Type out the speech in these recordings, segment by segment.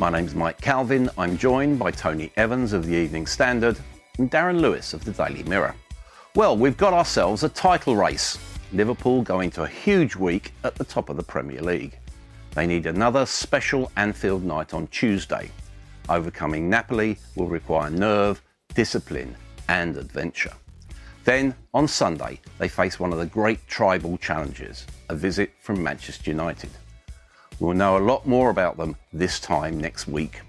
My name's Mike Calvin. I'm joined by Tony Evans of the Evening Standard and Darren Lewis of the Daily Mirror. Well, we've got ourselves a title race. Liverpool going to a huge week at the top of the Premier League. They need another special Anfield night on Tuesday. Overcoming Napoli will require nerve, discipline, and adventure. Then, on Sunday, they face one of the great tribal challenges a visit from Manchester United. We'll know a lot more about them this time next week.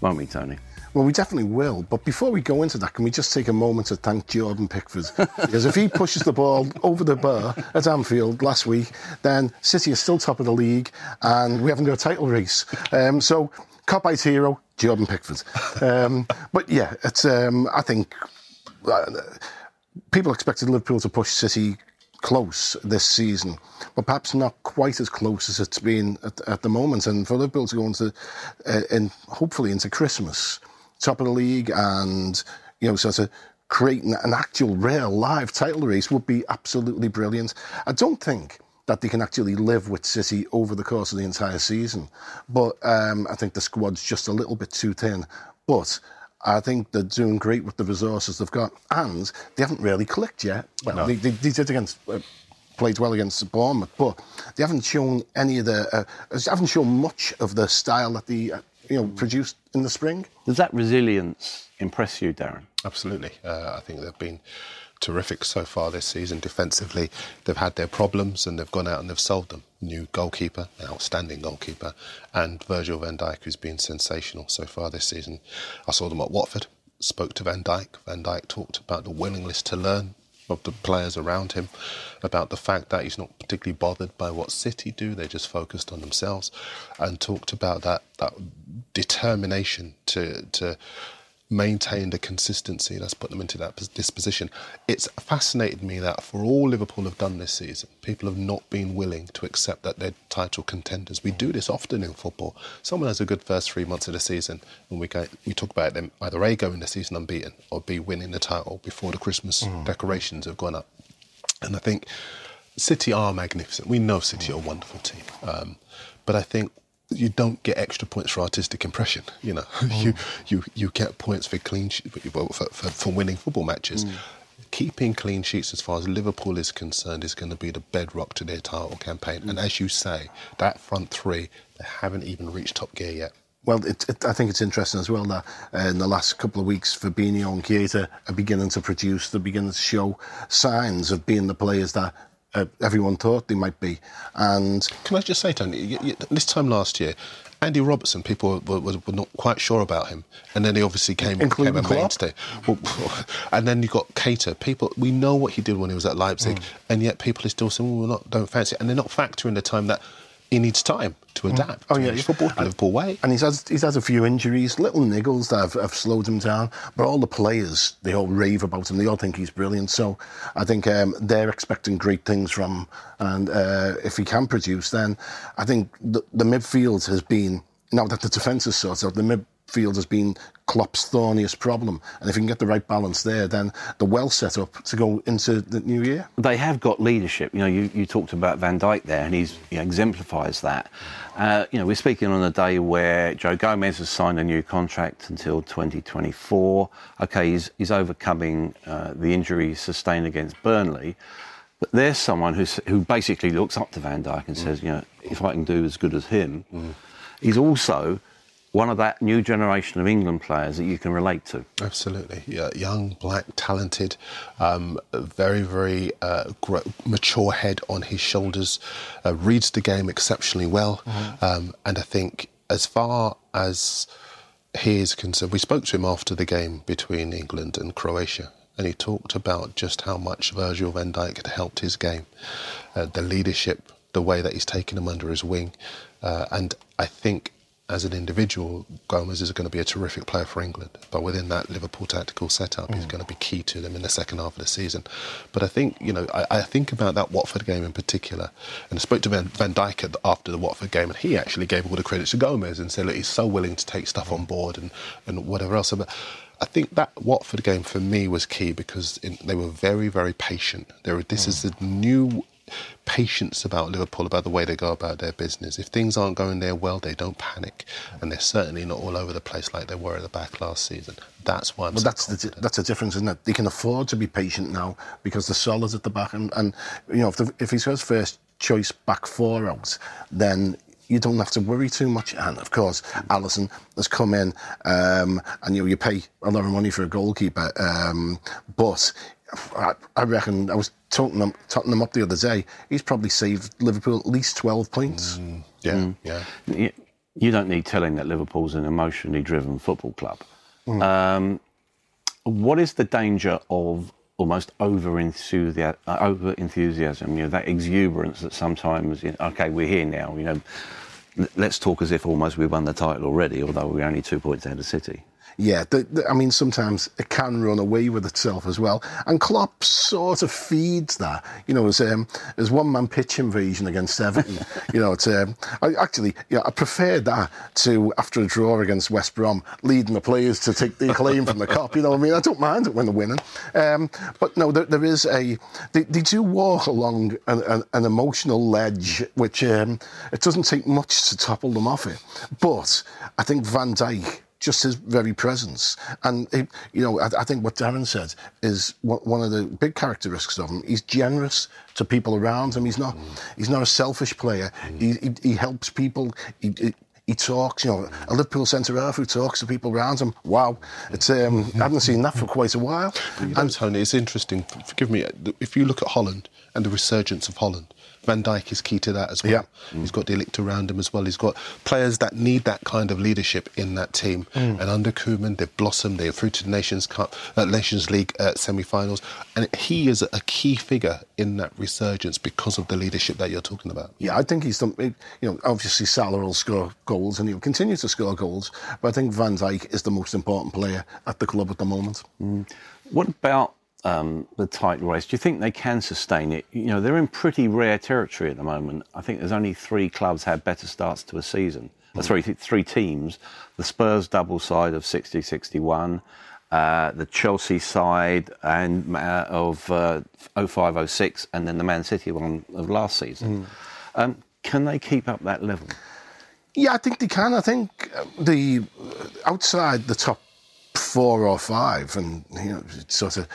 Won't we, Tony? Well, we definitely will. But before we go into that, can we just take a moment to thank Jordan Pickford? because if he pushes the ball over the bar at Anfield last week, then City is still top of the league and we haven't got a title race. Um, so, Kopite hero, Jordan Pickford. Um, but yeah, it's. Um, I think uh, people expected Liverpool to push City close this season, but perhaps not quite as close as it's been at, at the moment. And for Liverpool to go into, uh, and hopefully into Christmas, top of the league, and you know, sort of creating an actual real live title race would be absolutely brilliant. I don't think that they can actually live with City over the course of the entire season, but um, I think the squad's just a little bit too thin. But I think they're doing great with the resources they've got, and they haven't really clicked yet. Well, no. they, they, they, did against. Uh, played well against Bournemouth, but they haven't shown any of the, uh, haven't shown much of the style that they, uh, you know, produced in the spring. Does that resilience impress you, Darren? Absolutely. Uh, I think they've been terrific so far this season. Defensively, they've had their problems and they've gone out and they've solved them. New goalkeeper, outstanding goalkeeper, and Virgil van Dijk, who's been sensational so far this season. I saw them at Watford, spoke to Van Dijk. Van Dijk talked about the willingness to learn of the players around him, about the fact that he's not particularly bothered by what City do, they're just focused on themselves, and talked about that, that determination to, to maintain a consistency that's put them into that disposition. It's fascinated me that for all Liverpool have done this season, people have not been willing to accept that they're title contenders. We do this often in football. Someone has a good first three months of the season, and we go, we talk about them either a going the season unbeaten or b winning the title before the Christmas mm. decorations have gone up. And I think City are magnificent. We know City are a wonderful team, um, but I think you don't get extra points for artistic impression. You know, mm. you you you get points for clean for, for, for winning football matches. Mm. Keeping clean sheets, as far as Liverpool is concerned, is going to be the bedrock to their title campaign. Mm. And as you say, that front three, they haven't even reached top gear yet. Well, it, it, I think it's interesting as well that uh, in the last couple of weeks, Fabinho and Keita are beginning to produce, they're beginning to show signs of being the players that uh, everyone thought they might be. And can I just say, Tony, you, you, this time last year, Andy Robertson, people were, were, were, not quite sure about him, and then he obviously came, became a mainstay. Well, and then you got Keita. People, we know what he did when he was at Leipzig, mm. and yet people are still saying, "Well, not don't fancy," it. and they're not factoring the time that he needs time to mm. adapt. Oh, yeah. football to Liverpool way. And he's had, he's had a few injuries, little niggles that have, have, slowed him down. But all the players, they all rave about him. They all think he's brilliant. So I think um, they're expecting great things from him. And uh, if he can produce, then I think the, the midfield has been, now that the defence is sorted out, the midfield has been Klopp's thorniest problem. And if you can get the right balance there, then they're well set up to go into the new year. They have got leadership. You know, you, you talked about Van Dijk there, and he you know, exemplifies that. Uh, you know, we're speaking on a day where Joe Gomez has signed a new contract until 2024. Okay, he's, he's overcoming uh, the injury sustained against Burnley. But there's someone who's, who basically looks up to Van Dijk and mm. says, you know, if I can do as good as him, mm. he's also one of that new generation of England players that you can relate to. Absolutely, yeah, young, black, talented, um, very, very uh, mature head on his shoulders, uh, reads the game exceptionally well, mm-hmm. um, and I think as far as he is concerned, we spoke to him after the game between England and Croatia, and he talked about just how much Virgil van Dijk had helped his game, uh, the leadership, the way that he's taken him under his wing, uh, and I think as an individual, Gomez is going to be a terrific player for England. But within that Liverpool tactical setup, mm. he's going to be key to them in the second half of the season. But I think, you know, I, I think about that Watford game in particular. And I spoke to Van, Van Dijk after the Watford game, and he actually gave all the credit to Gomez and said, look, he's so willing to take stuff on board and, and whatever else. But I think that Watford game for me was key because in, they were very, very patient. There, this mm. is a new patience about Liverpool, about the way they go about their business. If things aren't going there well, they don't panic, and they're certainly not all over the place like they were at the back last season. That's why I'm. Well, so that's the, that's a difference, isn't it? They can afford to be patient now because they're solid at the back, and, and you know if, the, if he's his first choice back four out, then you don't have to worry too much. And of course, Alisson has come in, um, and you know, you pay a lot of money for a goalkeeper, um, but I, I reckon I was Tottenham, Tottenham up the other day. He's probably saved Liverpool at least twelve points. Mm, yeah, mm. yeah. You, don't need telling that Liverpool's an emotionally driven football club. Mm. Um, what is the danger of almost over enthusiasm? Uh, over enthusiasm, you know, that exuberance that sometimes, you okay, we're here now. You know, let's talk as if almost we won the title already, although we're only two points ahead of City yeah, the, the, I mean, sometimes it can run away with itself as well. And Klopp sort of feeds that. You know, as, um, as one man pitch invasion against Everton. you know, it's, um, I, actually, yeah, I prefer that to after a draw against West Brom, leading the players to take the acclaim from the Kop. You know, I mean, I don't mind it when they're winning. Um, but no, there, there is a, they, they do walk along an, an, an emotional ledge, which um, it doesn't take much to topple them off it. But I think Van Dijk just his very presence. And, he, you know, I, I, think what Darren said is one of the big characteristics of him. He's generous to people around him. He's not, mm. he's not a selfish player. Mm. He, he, he, helps people. He, he, he talks, you know, a Liverpool centre half who talks to people around him. Wow, it's um, I haven't seen that for quite a while. But you know, and Tony, it's interesting. Forgive me, if you look at Holland and the resurgence of Holland, Van Dijk is key to that as well. Yeah. Mm. He's got De Ligt around him as well. He's got players that need that kind of leadership in that team. Mm. And under Koeman, they've blossomed. They're through to the Nations Cup, uh, Nations League uh, semi-finals, and he is a key figure in that resurgence because of the leadership that you're talking about. Yeah, I think he's done. You know, obviously Salah will score goals and he'll continue to score goals, but I think Van Dijk is the most important player at the club at the moment. Mm. What about um, the tight race. Do you think they can sustain it? You know, they're in pretty rare territory at the moment. I think there's only three clubs had better starts to a season. Mm. Uh, sorry, three teams. The Spurs double side of 60 61. Uh, the Chelsea side and uh, of uh, 05 06, and then the Man City one of last season. Mm. Um, can they keep up that level? Yeah, I think they can. I think the outside the top four or five, and you know, sort of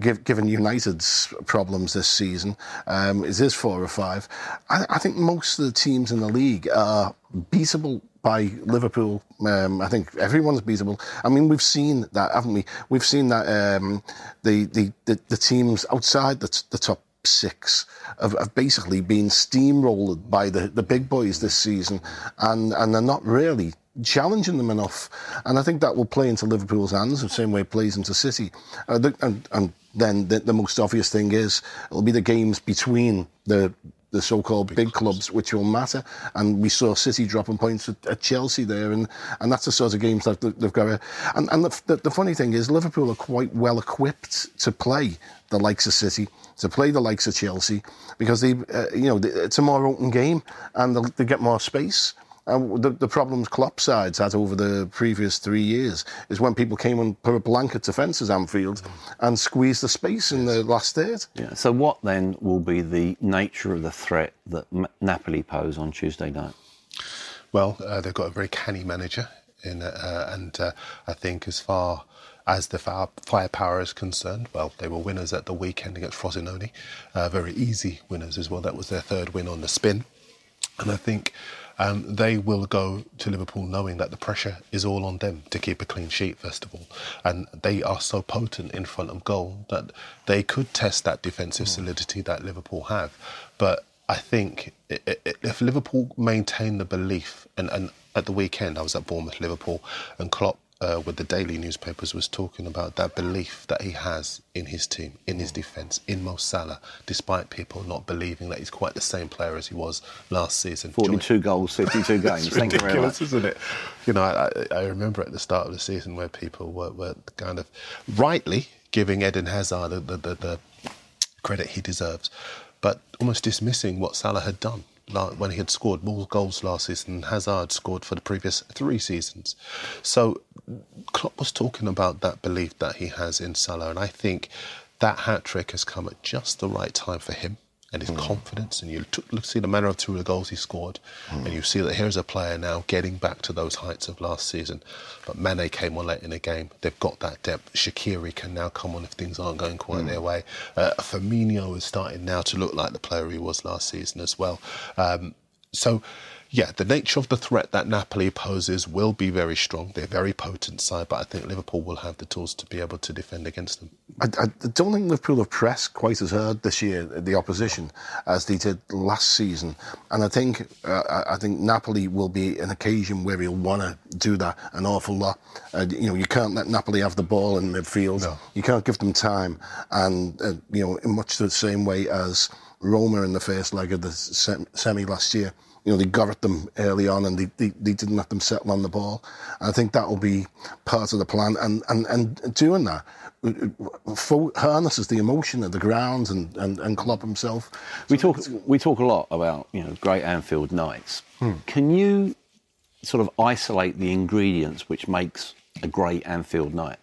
give, given United's problems this season, um, is this four or five? I, I, think most of the teams in the league are beatable by Liverpool. Um, I think everyone's beatable. I mean, we've seen that, haven't we? We've seen that um, the, the, the, the teams outside the, the top six have, have, basically been steamrolled by the, the big boys this season, and, and they're not really challenging them enough. And I think that will play into Liverpool's hands the same way it plays into City. Uh, and, and, then the, the, most obvious thing is it'll be the games between the the so-called big, big clubs, which will matter. And we saw City dropping points at, at, Chelsea there, and, and that's the sort of games that they've got. And and the, the, the funny thing is, Liverpool are quite well equipped to play the likes of City, to play the likes of Chelsea, because they, uh, you know, it's a more open game and they get more space. And the, the problems Klopp sides had over the previous three years is when people came and put a blanket defence as Anfield and squeezed the space in the last third. Yeah. So what then will be the nature of the threat that Napoli pose on Tuesday night? Well, uh, they've got a very canny manager, in, uh, and uh, I think as far as the firepower is concerned, well, they were winners at the weekend against Frosinone, uh, very easy winners as well. That was their third win on the spin. And I think um, they will go to Liverpool knowing that the pressure is all on them to keep a clean sheet, first of all. And they are so potent in front of goal that they could test that defensive solidity that Liverpool have. But I think if Liverpool maintain the belief, and, and at the weekend I was at Bournemouth, Liverpool, and Klopp uh, with the daily newspapers was talking about that belief that he has in his team, in his defence, in Mo Salah, despite people not believing that he's quite the same player as he was last season. 42 goals, 52 games. Thank you very much. isn't it? You know, I, I, remember at the start of the season where people were, were kind of rightly giving Eden Hazard the, the, the, the credit he deserves, but almost dismissing what Salah had done when he had scored more goals last season than Hazard scored for the previous three seasons. So Klopp was talking about that belief that he has in Salah, and I think that hat trick has come at just the right time for him and his mm. confidence. And you look, see the manner of two of the goals he scored, mm. and you see that here's a player now getting back to those heights of last season. But Mane came on late in the game. They've got that depth. Shaqiri can now come on if things aren't going quite mm. their way. Uh, Firmino is starting now to look like the player he was last season as well. Um, so yeah, the nature of the threat that Napoli poses will be very strong. They're a very potent side, but I think Liverpool will have the tools to be able to defend against them. I, I don't think Liverpool have pressed quite as hard this year, the opposition, as they did last season. And I think uh, I think Napoli will be an occasion where he'll want to do that an awful lot. Uh, you know, you can't let Napoli have the ball in midfield. No. You can't give them time. And, uh, you know, in much the same way as Roma in the first leg of the semi last year you know, they got at them early on and they, they, they didn't let them settle on the ball. And I think that will be part of the plan. And, and, and doing that harnesses the emotion of the ground and, and, and Klopp himself. We talk, we talk a lot about, you know, great Anfield nights. Hmm. Can you sort of isolate the ingredients which makes a great Anfield night?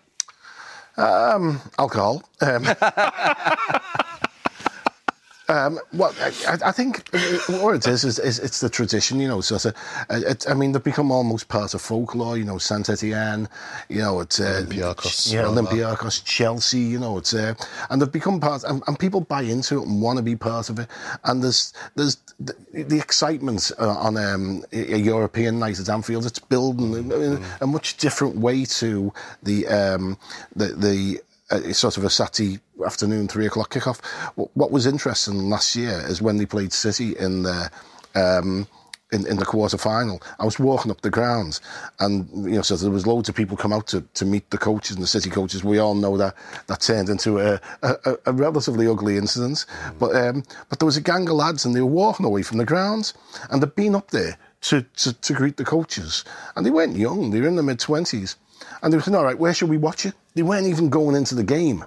Um, alcohol. Um, Um, well, I, I, think what it is, is, is it's the tradition, you know. So it's a, it, I mean, they've become almost part of folklore, you know. Saint Etienne, you know, it's uh, Olympiacos, yeah, Olympiacos, Chelsea, you know, it's uh, and they've become part, and, and, people buy into it and want to be part of it. And there's there's the, the excitement uh, on um, a European night at Anfield. It's building in mm. a much different way to the um, the the uh, sort of a Saturday afternoon, three o'clock kickoff. What was interesting last year is when they played City in the. Um, in, in the quarter final, I was walking up the grounds, and you know, so there was loads of people come out to, to meet the coaches and the city coaches. We all know that that turned into a, a, a relatively ugly incident, mm. but um, but there was a gang of lads, and they were walking away from the grounds, and they'd been up there to, to, to greet the coaches, and they weren't young; they were in their mid twenties, and they were saying, "All right, where should we watch it?" They weren't even going into the game.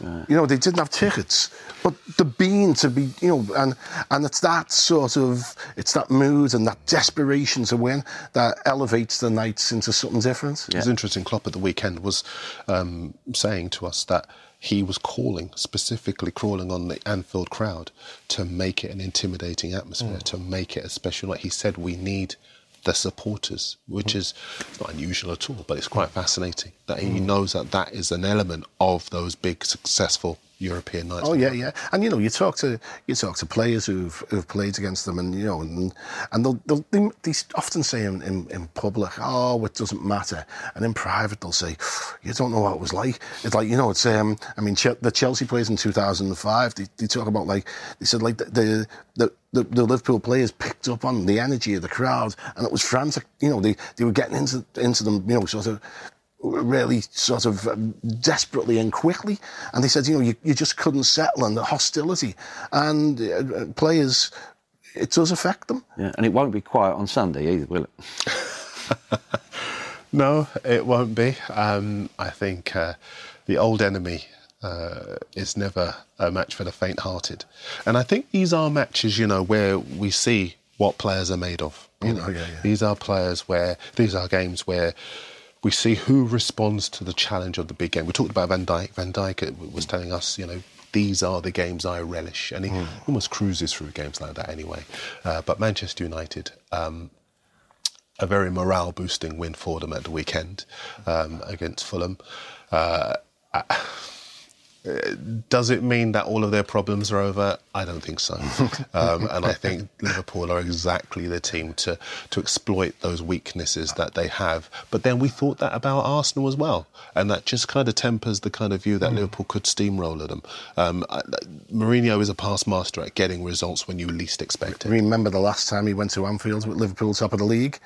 You know, they didn't have tickets, but the being to be, you know, and and it's that sort of, it's that mood and that desperation to win that elevates the nights into something different. Yeah. It was interesting. Klopp at the weekend was um, saying to us that he was calling, specifically crawling on the Anfield crowd to make it an intimidating atmosphere, mm. to make it a special night. He said we need the supporters, which is not unusual at all, but it's quite fascinating that he mm. knows that that is an element of those big successful European nights. Oh yeah, yeah. And you know, you talk to you talk to players who've who've played against them, and you know, and and they'll, they'll they, they often say in, in, in public, "Oh, it doesn't matter," and in private they'll say, "You don't know what it was like." It's like you know, it's um, I mean, the Chelsea players in 2005. They, they talk about like they said like the the the, the, Liverpool players picked up on the energy of the crowd, and it was frantic. You know, they, they were getting into into them, you know, sort of really sort of um, desperately and quickly. And they said, you know, you, you just couldn't settle on the hostility. And uh, players, it does affect them. Yeah, and it won't be quiet on Sunday either, will it? no, it won't be. Um, I think uh, the old enemy uh, is never a match for the faint-hearted. And I think these are matches, you know, where we see what players are made of. You know, yeah, yeah. these are players where these are games where we see who responds to the challenge of the big game. We talked about Van Dijk. Van Dijk was telling us, you know, these are the games I relish, and he mm. almost cruises through games like that anyway. Uh, but Manchester United, um, a very morale boosting win for them at the weekend um, against Fulham. Uh, Uh, does it mean that all of their problems are over? I don't think so. Um, and I think Liverpool are exactly the team to, to exploit those weaknesses that they have. But then we thought that about Arsenal as well. And that just kind of tempers the kind of view that mm. Liverpool could steamroller them. Um, Mourinho is a past master at getting results when you least expect it. Remember the last time he went to Anfield with Liverpool top of the league?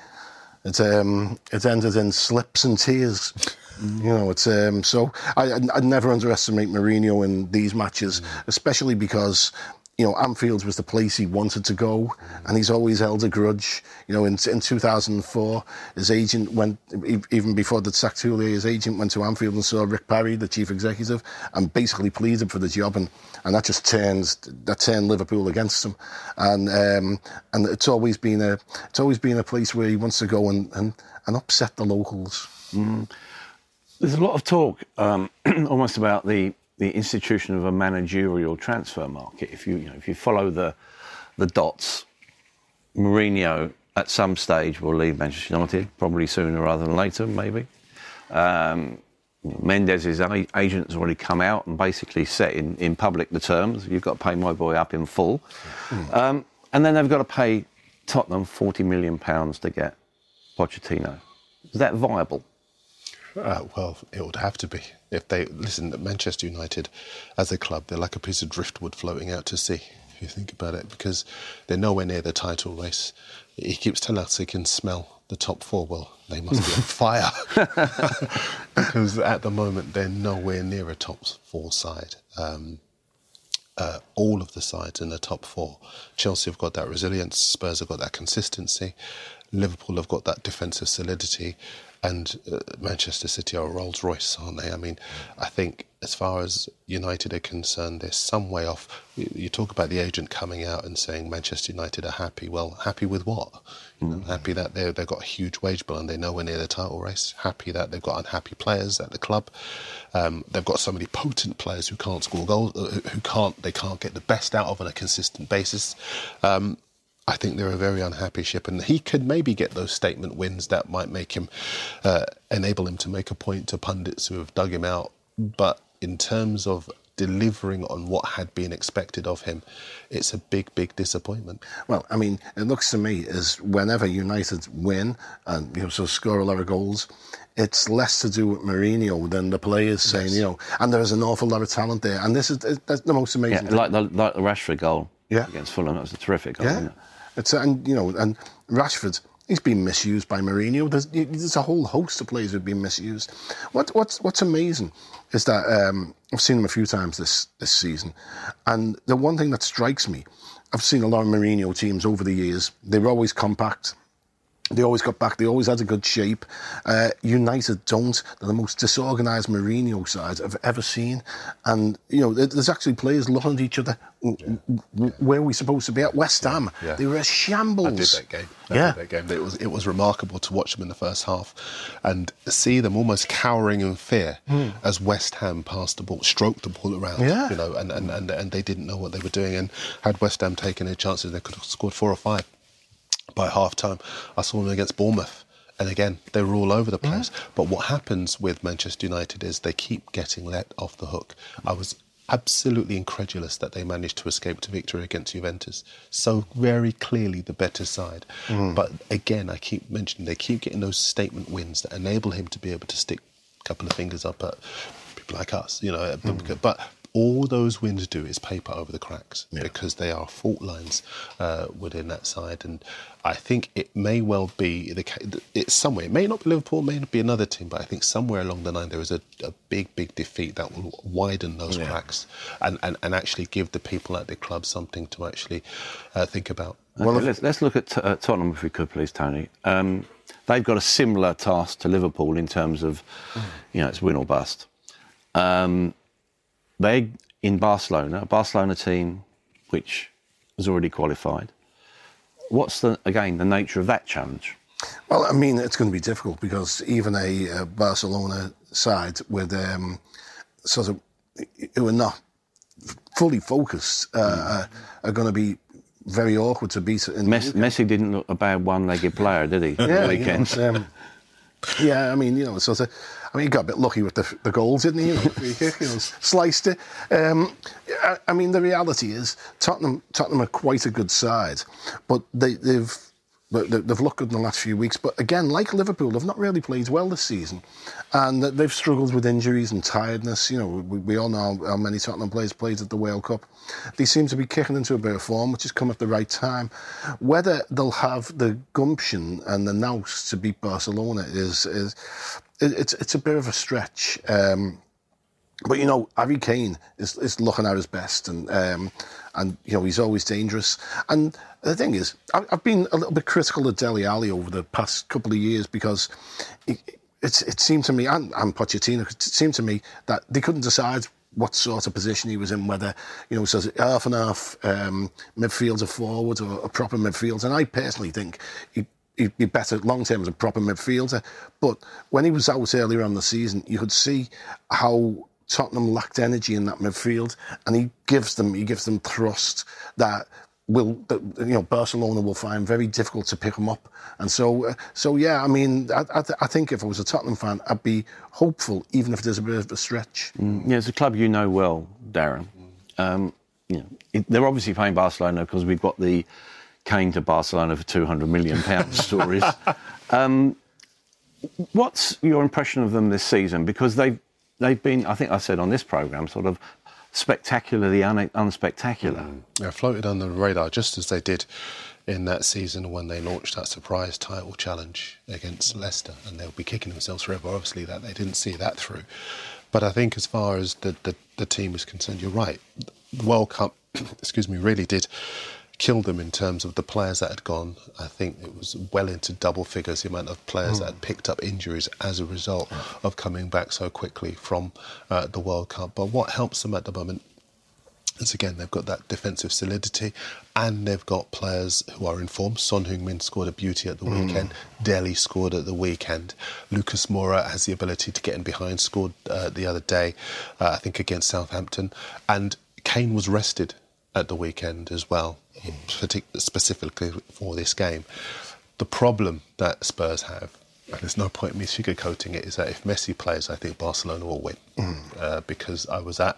It, um, it ended in slips and tears. You know, it's um, so I, I never underestimate Mourinho in these matches, mm. especially because you know, Anfield was the place he wanted to go, and he's always held a grudge. You know, in, in 2004, his agent went, even before the sacked his agent went to Anfield and saw Rick Parry, the chief executive, and basically pleaded for the job, and, and that just turns that turned Liverpool against him, and um, and it's always been a it's always been a place where he wants to go and and, and upset the locals. Mm. There's a lot of talk, um, almost about the the institution of a managerial transfer market. If you, you know, if you follow the the dots, Mourinho at some stage will leave Manchester United, probably sooner rather than later, maybe. Um, Mendes's agent has already come out and basically set in, in public the terms. You've got to pay my boy up in full. Mm. Um, and then they've got to pay Tottenham £40 million to get Pochettino. Is that viable? Uh, well, it would have to be. If they listen, Manchester United, as a club, they're like a piece of driftwood floating out to sea. If you think about it, because they're nowhere near the title race. He keeps telling us he can smell the top four. Well, they must be on fire because at the moment they're nowhere near a top four side. Um, uh, all of the sides in the top four. Chelsea have got that resilience. Spurs have got that consistency. Liverpool have got that defensive solidity, and uh, Manchester City are Rolls Royce, aren't they? I mean, I think as far as United are concerned, they're some way off. You, you, talk about the agent coming out and saying Manchester United are happy. Well, happy with what? You know, happy that they they've got a huge wage bill and they know we're near the title race. Happy that they've got unhappy players at the club. Um, they've got so many potent players who can't score goals, uh, who can't they can't get the best out of on a consistent basis. Um, I think they're a very unhappy ship, and he could maybe get those statement wins that might make him uh, enable him to make a point to pundits who have dug him out. But in terms of delivering on what had been expected of him, it's a big, big disappointment. Well, I mean, it looks to me as whenever United win and you know so score a lot of goals, it's less to do with Mourinho than the players saying, yes. you know, and there is an awful lot of talent there, and this is that's the most amazing. Yeah, like the, like the Rashford goal yeah. against Fulham, that was a terrific goal. Yeah. It's and you know and Rashford. He's been misused by Mourinho. There's, there's, a whole host of players who've been misused. What, what's what's amazing is that um, I've seen him a few times this this season, and the one thing that strikes me, I've seen a lot of Mourinho teams over the years. They were always compact. They always got back. They always had a good shape. Uh, United don't. They're the most disorganised Mourinho side I've ever seen. And, you know, there's actually players looking at each other. Yeah. Where are we supposed to be at? West Ham. Yeah. They were a shambles. I did that game. I yeah. that game. It was, it was remarkable to watch them in the first half and see them almost cowering in fear mm. as West Ham passed the ball, stroked the ball around, yeah. you know, and, and, and, and they didn't know what they were doing. And had West Ham taken their chances, they could have scored four or five by half time. I saw them against Bournemouth. And again, they were all over the place. But what happens with Manchester United is they keep getting let off the hook. I was absolutely incredulous that they managed to escape to victory against Juventus. So very clearly the better side. Mm. But again, I keep mentioning they keep getting those statement wins that enable him to be able to stick a couple of fingers up at people like us, you know. Mm. But all those wins do is paper over the cracks yeah. because they are fault lines uh, within that side. And I think it may well be the it's somewhere. It may not be Liverpool, it may not be another team, but I think somewhere along the line there is a, a big, big defeat that will widen those yeah. cracks and, and, and actually give the people at the club something to actually uh, think about. Okay, well, let's, let's look at uh, Tottenham if we could, please, Tony. Um, they've got a similar task to Liverpool in terms of, mm. you know, it's win or bust. Um, they in Barcelona, a Barcelona team which has already qualified. What's the again the nature of that challenge? Well, I mean, it's going to be difficult because even a, Barcelona side with um, sort of who are not fully focused uh, mm. are going to be very awkward to beat. Messi, Messi, didn't look a bad one-legged player, did he? yeah, weekend. You know, um, Yeah, I mean, you know, sort of. I mean, he got a bit lucky with the, the goals, didn't he? You know, free kick, you know, sliced it. Um, I, I, mean, the reality is Tottenham. Tottenham are quite a good side, but they, they've they've looked good in the last few weeks. But again, like Liverpool, they've not really played well this season, and they've struggled with injuries and tiredness. You know, we, we all know how many Tottenham players played at the World Cup. They seem to be kicking into a bit of form, which has come at the right time. Whether they'll have the gumption and the nous to beat Barcelona is is it's it's a bit of a stretch. Um, but you know, Harry Kane is, is looking at his best, and um, and you know he's always dangerous. And the thing is, I've been a little bit critical of Dele Alli over the past couple of years because it, it, it seemed to me, and, and Pochettino, it seemed to me that they couldn't decide what sort of position he was in, whether, you know, says half and half um, midfield or forward or a proper midfield. And I personally think he, he'd be better long term as a proper midfielder. But when he was out earlier on the season, you could see how Tottenham lacked energy in that midfield, and he gives them he gives them thrust that will that, you know Barcelona will find very difficult to pick them up. And so uh, so yeah, I mean, I, I, th- I, think if I was a Tottenham fan, I'd be hopeful, even if there's a bit of a stretch. Mm, yeah, it's a club you know well, Darren. Um, you know, it, they're obviously playing Barcelona because we've got the Kane to Barcelona for 200 million pounds stories. Um, what's your impression of them this season? Because they've they've been, I think I said on this program, sort of spectacularly un- unspectacular. Mm. They floated under the radar just as they did in that season when they launched that surprise title challenge against Leicester, and they'll be kicking themselves forever. Obviously, that they didn't see that through. But I think, as far as the, the, the team is concerned, you're right. The World Cup, excuse me, really did killed them in terms of the players that had gone. I think it was well into double figures the amount of players mm. that had picked up injuries as a result of coming back so quickly from uh, the World Cup. But what helps them at the moment is again they've got that defensive solidity and they've got players who are in form. Son Heung-min scored a beauty at the mm. weekend. Dele scored at the weekend. Lucas Moura has the ability to get in behind, scored uh, the other day, uh, I think against Southampton. And Kane was rested at the weekend as well, specifically for this game. The problem that Spurs have, and there's no point in me sugarcoating it, is that if Messi plays, I think Barcelona will win. Mm. Uh, because I was at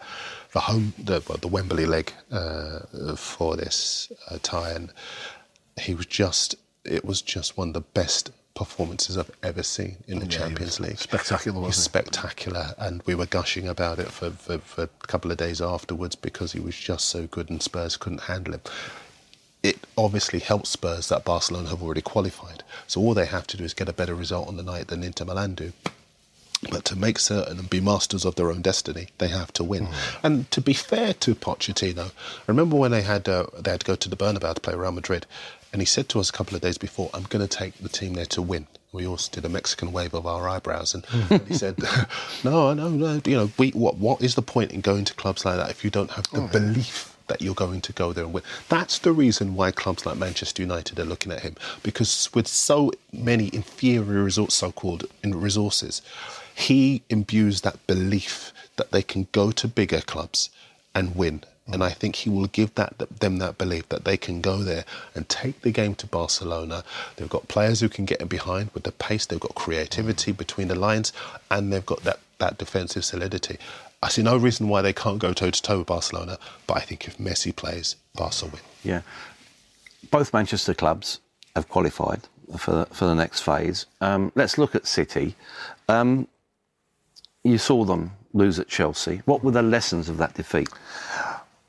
the home, the, well, the Wembley leg uh, for this uh, tie, and he was just, it was just one of the best performances I've ever seen in the yeah, Champions League. Spectacular, wasn't spectacular, and we were gushing about it for, for, for, a couple of days afterwards because he was just so good and Spurs couldn't handle him. It obviously helps Spurs that Barcelona have already qualified, so all they have to do is get a better result on the night than Inter Milan do. But to make certain and be masters of their own destiny, they have to win. Mm. And to be fair to Pochettino, remember when they had uh, they had to go to the Bernabeu to play Real Madrid, and he said to us a couple of days before, I'm going to take the team there to win. We all did a Mexican wave of our eyebrows. And, and he said, No, no, no. You know, we, what, what is the point in going to clubs like that if you don't have the oh, belief that you're going to go there and win? That's the reason why clubs like Manchester United are looking at him. Because with so many inferior resources, so called resources, he imbues that belief that they can go to bigger clubs and win and I think he will give that them that belief that they can go there and take the game to Barcelona. They've got players who can get in behind with the pace. They've got creativity between the lines, and they've got that, that defensive solidity. I see no reason why they can't go toe to toe with Barcelona. But I think if Messi plays, Barca win. Yeah, both Manchester clubs have qualified for for the next phase. Um, let's look at City. Um, you saw them lose at Chelsea. What were the lessons of that defeat?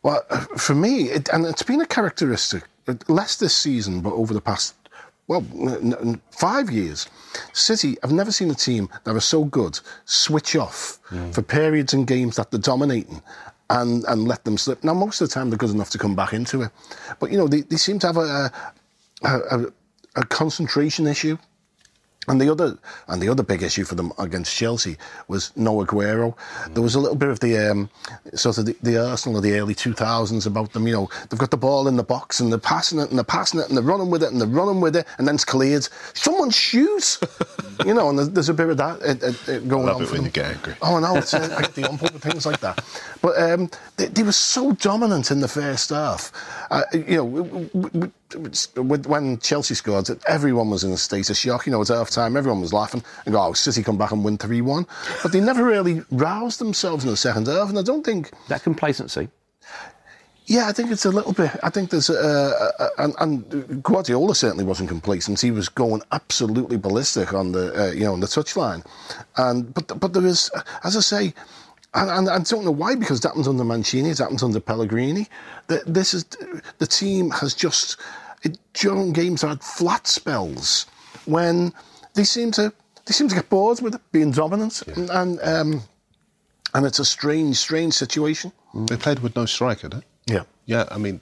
Well, for me, it, and it's been a characteristic, less this season, but over the past, well, five years. City, I've never seen a team that was so good switch off mm. for periods and games that they're dominating and, and let them slip. Now, most of the time, they're good enough to come back into it. But, you know, they, they seem to have a, a, a, a concentration issue. And the other and the other big issue for them against Chelsea was no Aguero. Mm. There was a little bit of the um, sort of the, the, Arsenal of the early 2000s about them. You know, they've got the ball in the box and they're passing it and they're passing it and they're running with it and they're running with it and then it's cleared. Someone's shoes, you know. And there's, there's, a bit of that it, it, it going I love on. it when them. you get angry. Oh no, it's uh, like the ump things like that. But um, they, they, were so dominant in the first half. Uh, you know. We, we, when Chelsea scored, everyone was in a state of shock. You know, at half time, everyone was laughing and go, oh, City come back and win 3 1. But they never really roused themselves in the second half. And I don't think. That complacency. Yeah, I think it's a little bit. I think there's a and, and, Guardiola certainly wasn't complacent. He was going absolutely ballistic on the uh, you know on the touchline, and but but there is, as I say, and, and, I don't know why because it happened under Mancini, it happened under Pellegrini. The, this is the team has just it, during games had flat spells when they seem to they seem to get bored with it, being dominant yeah. and. and um, and it's a strange, strange situation. They played with no striker, didn't yeah. Yeah, I mean.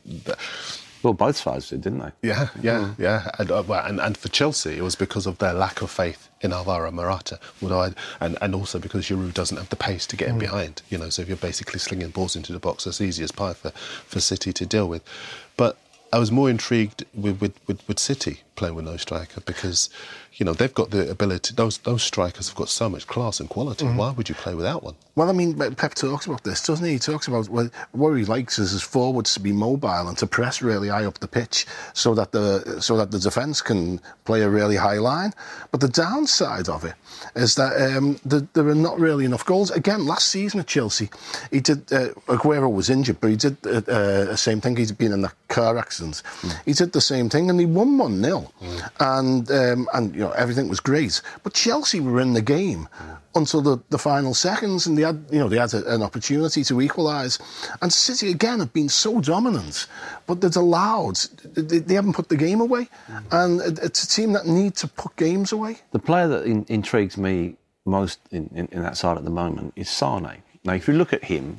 well, both sides did, didn't they? Yeah, yeah, mm. yeah. And, uh, well, and, and, for Chelsea, it was because of their lack of faith in Alvaro Morata. Would I, and, and also because Giroud doesn't have the pace to get mm. in behind. You know, so if you're basically slinging balls into the box, that's easy as pie for, for City to deal with. But I was more intrigued with, with, with, with City playing with no striker because you know, they've got the ability, those, those strikers have got so much class and quality. Mm-hmm. Why would you play without one? Well, I mean, Pep talks about this, doesn't he? He talks about what, what he likes is his forwards to be mobile and to press really high up the pitch so that the, so that the defence can play a really high line. But the downside of it is that um, the, there are not really enough goals. Again, last season at Chelsea, he did, uh, Aguero was injured, but he did uh, uh, the same thing. He'd been in a car accident. Mm. He did the same thing and he won 1 0. Mm. And, um, and, you know, everything was great. But Chelsea were in the game until the, the final seconds, and they had, you know, they had a, an opportunity to equalise. And City again have been so dominant, but they've allowed, they, they haven't put the game away, and it's a team that need to put games away. The player that in, intrigues me most in, in, in that side at the moment is Sane. Now, if you look at him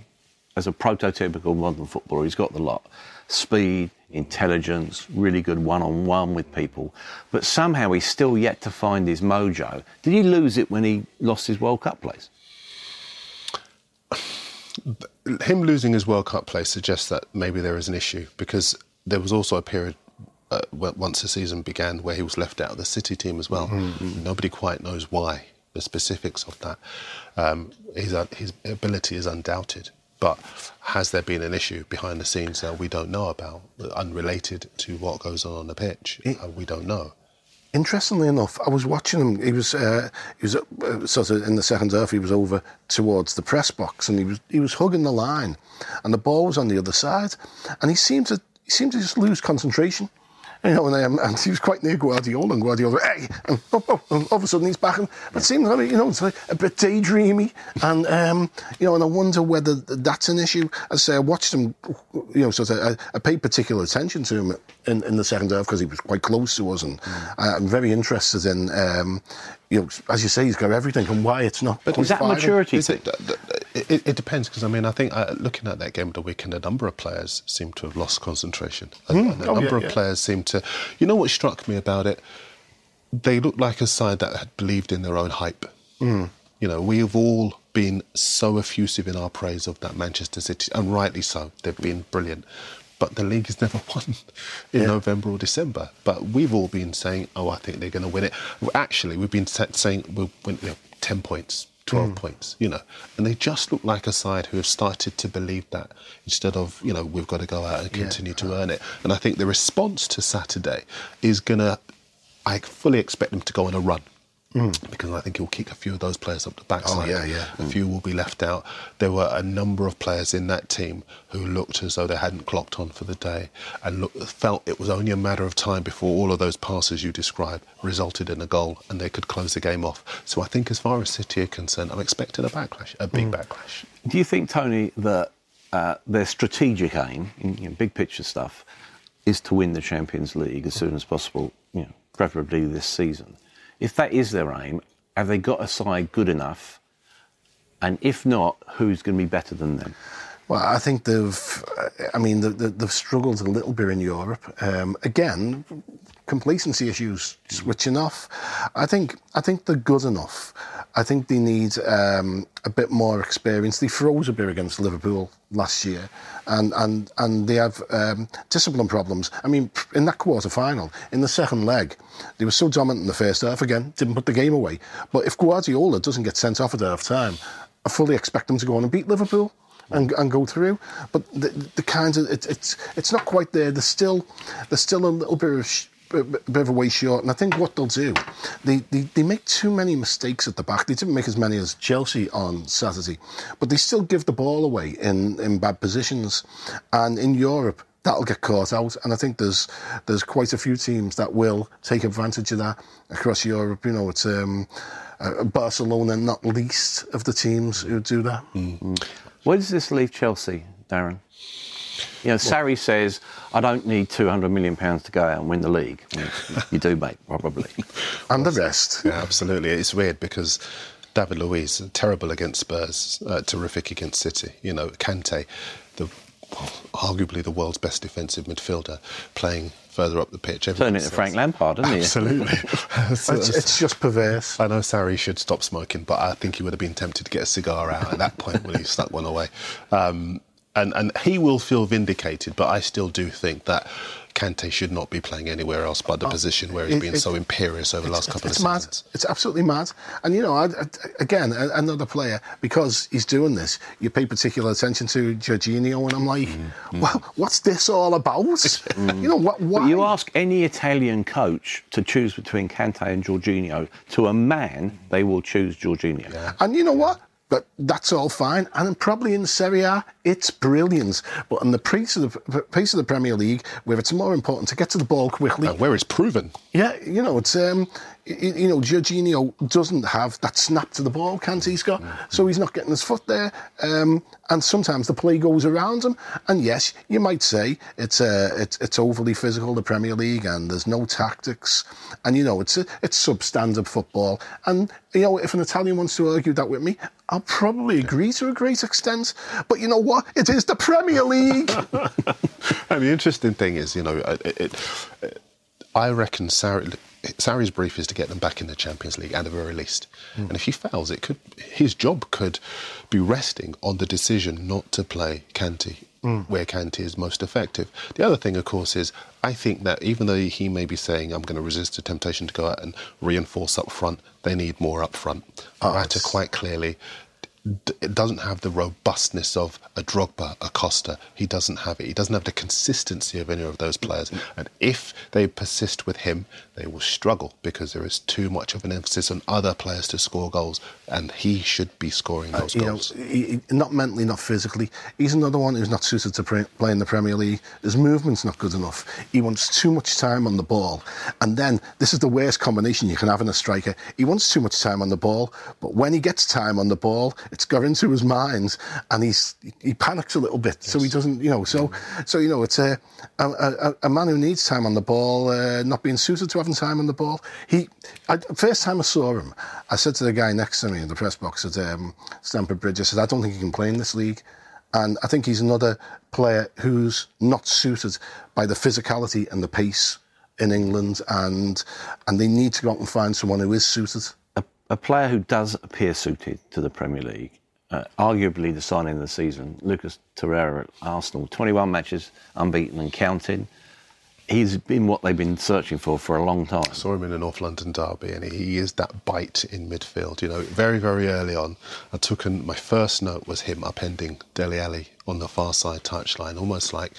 as a prototypical modern footballer, he's got the lot: speed, intelligence, really good one on one with people. But somehow he's still yet to find his mojo. Did he lose it when he lost his World Cup place? Him losing his World Cup place suggests that maybe there is an issue because there was also a period uh, once the season began where he was left out of the City team as well. Mm-hmm. Nobody quite knows why. The specifics of that. Um, his, uh, his ability is undoubted. But has there been an issue behind the scenes that we don't know about, unrelated to what goes on on the pitch? It, uh, we don't know. Interestingly enough, I was watching him. He was uh, he was uh, sort of in the second half. He was over towards the press box, and he was he was hugging the line, and the ball was on the other side, and he seemed to he seemed to just lose concentration. You know, and, um, and he was quite near Guardiola, and Guardiola, hey, and, oh, oh, and all of a sudden he's back. And, but it seems like, you know, it's like a bit daydreamy. And, um, you know, and I wonder whether that's an issue. As I say, I watched him, you know, sort of, I, I paid particular attention to him in, in the second half because he was quite close to us. And mm. I'm very interested in, um, you know, as you say, he's got everything and why it's not. But is that maturity? Is it, it, it, depends because I mean I think uh, looking at that game of the weekend, a number of players seem to have lost concentration. A, mm. a oh, number yeah, of yeah. players seem to. You know what struck me about it? They looked like a side that had believed in their own hype. Mm. You know, we've all been so effusive in our praise of that Manchester City, and rightly so. They've been brilliant. But the league has never won in yeah. November or December. But we've all been saying, "Oh, I think they're going to win it." Actually, we've been saying we'll win you know, ten points, 12 mm. points, you know. And they just look like a side who have started to believe that instead of, you know, we've got to go out and continue yeah. to earn it. And I think the response to Saturday is going to, I fully expect them to go on a run. Mm. Because I think he'll kick a few of those players up the backside. Oh, yeah, yeah. A few will be left out. There were a number of players in that team who looked as though they hadn't clocked on for the day and look, felt it was only a matter of time before all of those passes you described resulted in a goal and they could close the game off. So I think, as far as City are concerned, I'm expecting a backlash, a big mm. backlash. Do you think, Tony, that uh, their strategic aim, in you know, big picture stuff, is to win the Champions League as soon as possible, you know, preferably this season? If that is their aim, have they got a side good enough? And if not, who's going to be better than them? Well, I think they've, I mean, they've struggled a little bit in Europe. Um, again, complacency issues, switching off. I think, I think they're good enough. I think they need um, a bit more experience. They froze a bit against Liverpool last year, and and and they have um, discipline problems. I mean, in that quarter final, in the second leg, they were so dominant in the first half. Again, didn't put the game away. But if Guardiola doesn't get sent off at half time, I fully expect them to go on and beat Liverpool and, and go through. But the, the kinds of it, it's it's not quite there. There's still there's still a little bit of. Sh- a bit of a way short, and I think what they'll do, they, they, they make too many mistakes at the back. They didn't make as many as Chelsea on Saturday, but they still give the ball away in, in bad positions. And in Europe, that'll get caught out. And I think there's there's quite a few teams that will take advantage of that across Europe. You know, it's um, uh, Barcelona, not least of the teams who do that. Mm. Where does this leave Chelsea, Darren? You know, Sarri says, I don't need £200 million to go out and win the league. you do, mate, probably. and the rest. Yeah, absolutely. It's weird because David Luiz, terrible against Spurs, uh, terrific against City. You know, Kante, the arguably the world's best defensive midfielder, playing further up the pitch. Turn it to Frank Lampard, isn't he? Absolutely. it's, it's, just perverse. I know Sarri should stop smoking, but I think he would have been tempted to get a cigar out at that point when he stuck one away. Um, and, and he will feel vindicated, but I still do think that Kante should not be playing anywhere else but the oh, position where he's it, been it, so imperious over the last couple of seasons. It's mad. It's absolutely mad. And you know, I, I, again, another player because he's doing this, you pay particular attention to Jorginho, and I'm like, mm, mm. well, what's this all about? mm. You know what? Why? But you ask any Italian coach to choose between Kante and Jorginho, to a man, they will choose Jorginho. Yeah. And you know what? But that's all fine, and probably in Serie A, it's brilliant. But in the pace of the pace of the Premier League, where it's more important to get to the ball quickly, uh, where it's proven. Yeah, you know, it's um, you know, Jorginho doesn't have that snap to the ball, can't he? He's got, so he's not getting his foot there. Um, and sometimes the play goes around him. And yes, you might say it's uh, it's, it's overly physical, the Premier League, and there's no tactics. And you know, it's a, it's substandard football. And you know, if an Italian wants to argue that with me, I'll probably agree to a great extent. But you know what? It is the Premier League. and the interesting thing is, you know, it, it, I reckon Sarri Sarri's brief is to get them back in the Champions League at the very least. Mm. And if he fails, it could his job could be resting on the decision not to play Kante mm. where Kante is most effective. The other thing, of course, is I think that even though he may be saying I'm going to resist the temptation to go out and reinforce up front, they need more up front. Oh, quite clearly it doesn't have the robustness of a Drogba, a Costa. He doesn't have it. He doesn't have the consistency of any of those players. And if they persist with him, they will struggle because there is too much of an emphasis on other players to score goals, and he should be scoring uh, those uh, goals. Know, he, not mentally, not physically. He's another one who's not suited to play in the Premier League. His movement's not good enough. He wants too much time on the ball, and then this is the worst combination you can have in a striker. He wants too much time on the ball, but when he gets time on the ball, it's got into his mind, and he's he panics a little bit, yes. so he doesn't, you know. So, so you know, it's a a, a, a man who needs time on the ball, uh, not being suited to having time on the ball. He, I, first time I saw him, I said to the guy next to me in the press box at um, Stamford Bridge, I said, I don't think he can play in this league. And I think he's another player who's not suited by the physicality and the pace in England, and and they need to go out and find someone who is suited. A, player who does appear suited to the Premier League uh, arguably the signing of the season, Lucas Torreira at Arsenal, 21 matches unbeaten and counting. He's been what they've been searching for for a long time. I saw him in a North London derby, and he is that bite in midfield. You know, very, very early on, I took an, my first note was him upending Dele Alli on the far side touchline, almost like,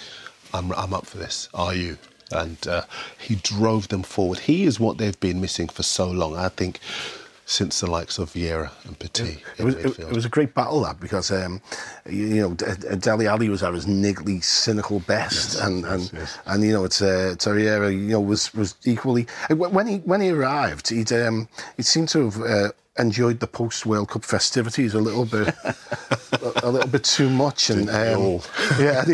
I'm, I'm up for this. Are you? And uh, he drove them forward. He is what they've been missing for so long. I think since the likes of Vieira and Petit. It, was, it, it, was a great battle that because um, you, you, know Dele Alli was at his niggly, cynical best, yes, and and, yes. and you know it's uh, Torreira you know was was equally when he when he arrived he'd um, he seemed to have. Uh, enjoyed the post World Cup festivities a little bit, a, a, little bit too much, and um, yeah,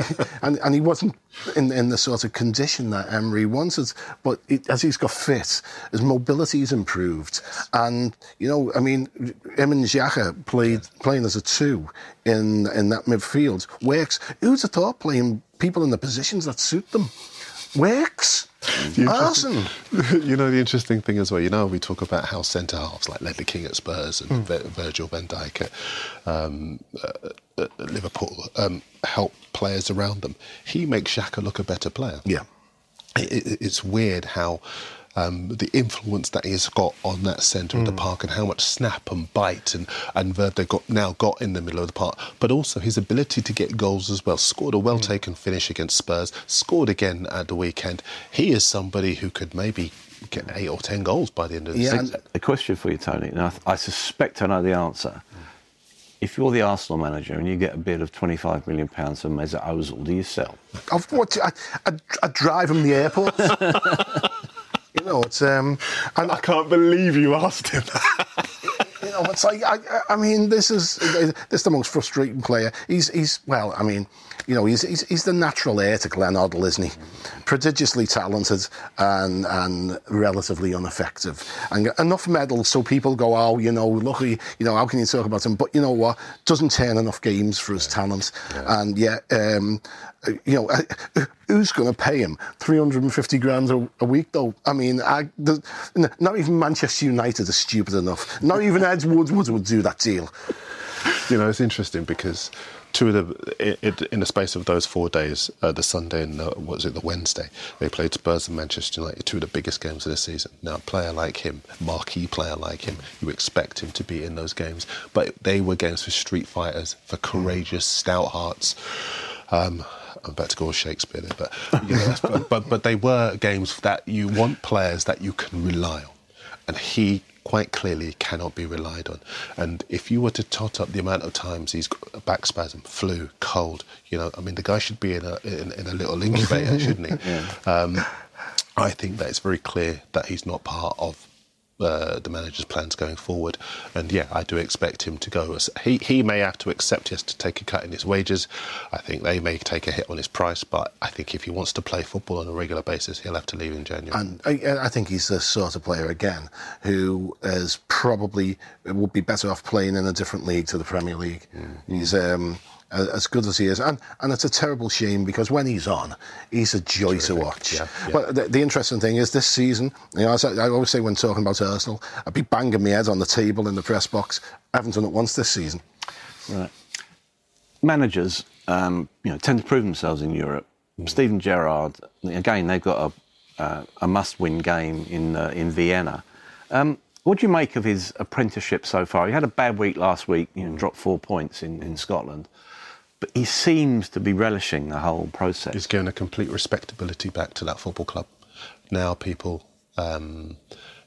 and, and he wasn't in, in the sort of condition that Emery wanted. But it, as he's got fit, his mobility's improved. And, you know, I mean, him and Xhaka played, playing as a two in, in that midfield works. Who'd have thought playing people in the positions that suit them? Works. Awesome. You know the interesting thing as well. You know we talk about how centre halves like Ledley King at Spurs and mm. Virgil Van Dijk at, um, uh, at Liverpool um, help players around them. He makes Xhaka look a better player. Yeah, it, it, it's weird how um, the influence that he's got on that centre of the park, and how much snap and bite and and verve they got now got in the middle of the park, but also his ability to get goals as well. Scored a well taken finish against Spurs. Scored again at the weekend. He is somebody who could maybe get eight or ten goals by the end of the Yeah, season. A question for you, Tony. And I, I suspect I know the answer. If you're the Arsenal manager and you get a bid of £25 million from Mesut Ozil, do you sell? I've, what, I, I, I drive him the airport. you know, it's um, and I can't believe you asked him that. you know, it's like I, I- mean, this is this is the most frustrating player. He's he's well, I mean, you know, he's he's, he's the natural heir to Glenn Hoddle, isn't he? Prodigiously talented and and relatively ineffective, and enough medals so people go, oh, you know, lucky, you know, how can you talk about him? But you know what? Doesn't turn enough games for his talent, and yeah, um, you know, who's going to pay him 350 grand a, a week though? I mean, I, the, not even Manchester United are stupid enough. Not even Ed Woodward would do that deal. You know, it's interesting because two of the i- i- in the space of those four days, uh, the Sunday and the, what was it, the Wednesday, they played Spurs and Manchester United, two of the biggest games of the season. Now, a player like him, marquee player like him, you expect him to be in those games, but they were games for street fighters, for courageous, stout hearts. Um, I'm about to go Shakespeare there, but, you know, but, but but they were games that you want players that you can rely on, and he quite clearly cannot be relied on. And if you were to tot up the amount of times he's got a back spasm, flu, cold, you know, I mean, the guy should be in a in, in a little incubator, shouldn't he? Um, I think that it's very clear that he's not part of. Uh, the manager's plans going forward, and yeah, I do expect him to go. He he may have to accept he has to take a cut in his wages. I think they may take a hit on his price, but I think if he wants to play football on a regular basis, he'll have to leave in January. And I, I think he's the sort of player again who is probably would be better off playing in a different league to the Premier League. He's um, as good as he is, and and it's a terrible shame because when he's on, he's a joy to watch. Yeah, yeah. But the, the interesting thing is this season, you know, as I, I always say when talking about Arsenal, I'd be banging my head on the table in the press box. I haven't done it once this season. Right. Managers, um, you know, tend to prove themselves in Europe. Steven Gerrard, again, they've got a, uh, a must-win game in uh, in Vienna. Um, what do you make of his apprenticeship so far? He had a bad week last week, you know, dropped four points in, in Scotland, but he seems to be relishing the whole process. He's given a complete respectability back to that football club. Now people um,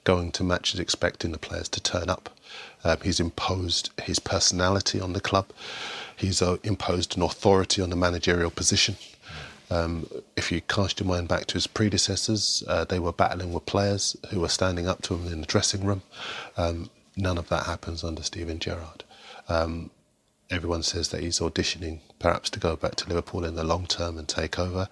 going to matches expecting the players to turn up. Um, he's imposed his personality on the club. He's uh, imposed an authority on the managerial position. Um, if you cast your mind back to his predecessors, uh, they were battling with players who were standing up to him in the dressing room. Um, none of that happens under Steven Gerrard. Um, everyone says that he's auditioning perhaps to go back to Liverpool in the long term and take over.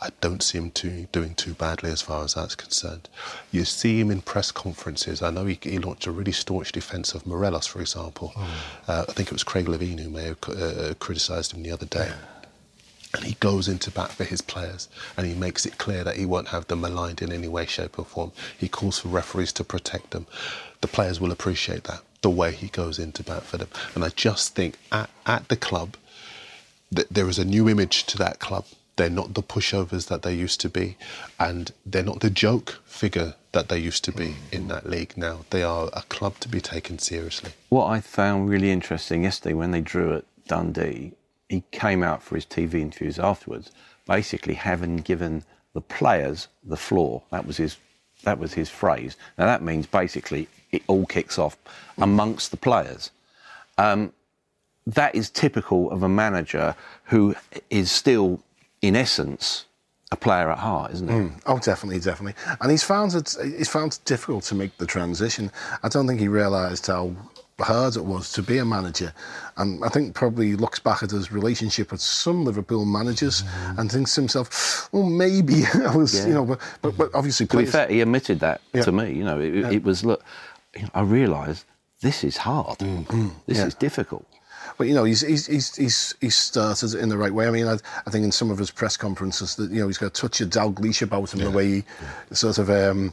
I don't see him too, doing too badly as far as that's concerned. You see him in press conferences. I know he, he launched a really staunch defence of Morelos, for example. Uh, I think it was Craig Levein who may have uh, criticised him the other day. And he goes into bat for his players and he makes it clear that he won't have them maligned in any way, shape, or form. He calls for referees to protect them. The players will appreciate that, the way he goes into bat for them. And I just think at, at the club, th- there is a new image to that club. They're not the pushovers that they used to be, and they're not the joke figure that they used to be in that league now. They are a club to be taken seriously. What I found really interesting yesterday when they drew at Dundee, he came out for his TV interviews afterwards, basically having given the players the floor. That was his that was his phrase. Now that means basically it all kicks off mm. amongst the players. Um, that is typical of a manager who is still, in essence, a player at heart, isn't it? Mm. Oh, definitely, definitely. And he's found it. He's found it difficult to make the transition. I don't think he realised how hard it was to be a manager, and I think probably he looks back at his relationship with some Liverpool managers mm. and thinks to himself, "Well, maybe I was, Yeah. you know." But, but, but obviously, To be fair, he admitted that Yeah. to me. You know, it, it was look. You know, I realised this is hard. This Yeah. is difficult. But you know, he's he's he's he's, he's started in the right way. I mean, I, I think in some of his press conferences that you know he's got a touch of Dalglish about him, the way he sort of um,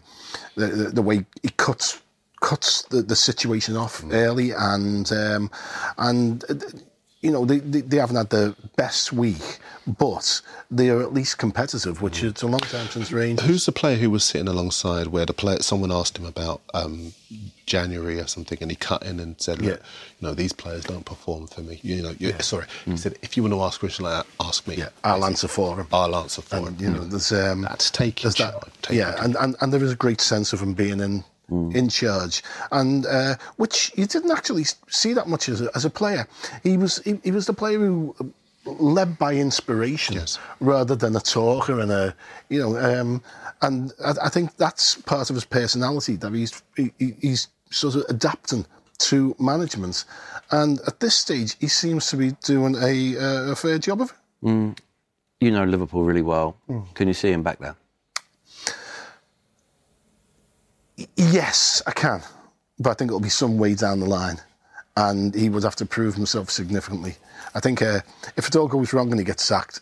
the, the the way he cuts cuts the, the situation off early and um, and. You know, they, they, they, haven't had the best week, but they are at least competitive, which is a long time since Rangers. Who's the player who was sitting alongside where the player, someone asked him about um, January or something, and he cut in and said, Look, yeah. you know, these players don't perform for me. You know, yeah. sorry. Mm. He said, if you want to ask a question like that, ask me. Yeah, I'll answer for him. I'll answer for and, him. You know, there's um, that's taking that, take yeah, and, and, and there is a great sense of him being in mm. in charge, and uh, which you didn't actually see that much as a, as a player. He was he, he was the player who led by inspiration yes. rather than a talker and a you know um, and I, I, think that's part of his personality that he's he, he's sort of adapting to management and at this stage he seems to be doing a, uh, a fair job of it mm. you know Liverpool really well mm. can you see him back there Yes, I can. But I think it'll be some way down the line. And he would have to prove himself significantly. I think uh, if it all goes wrong and he gets sacked,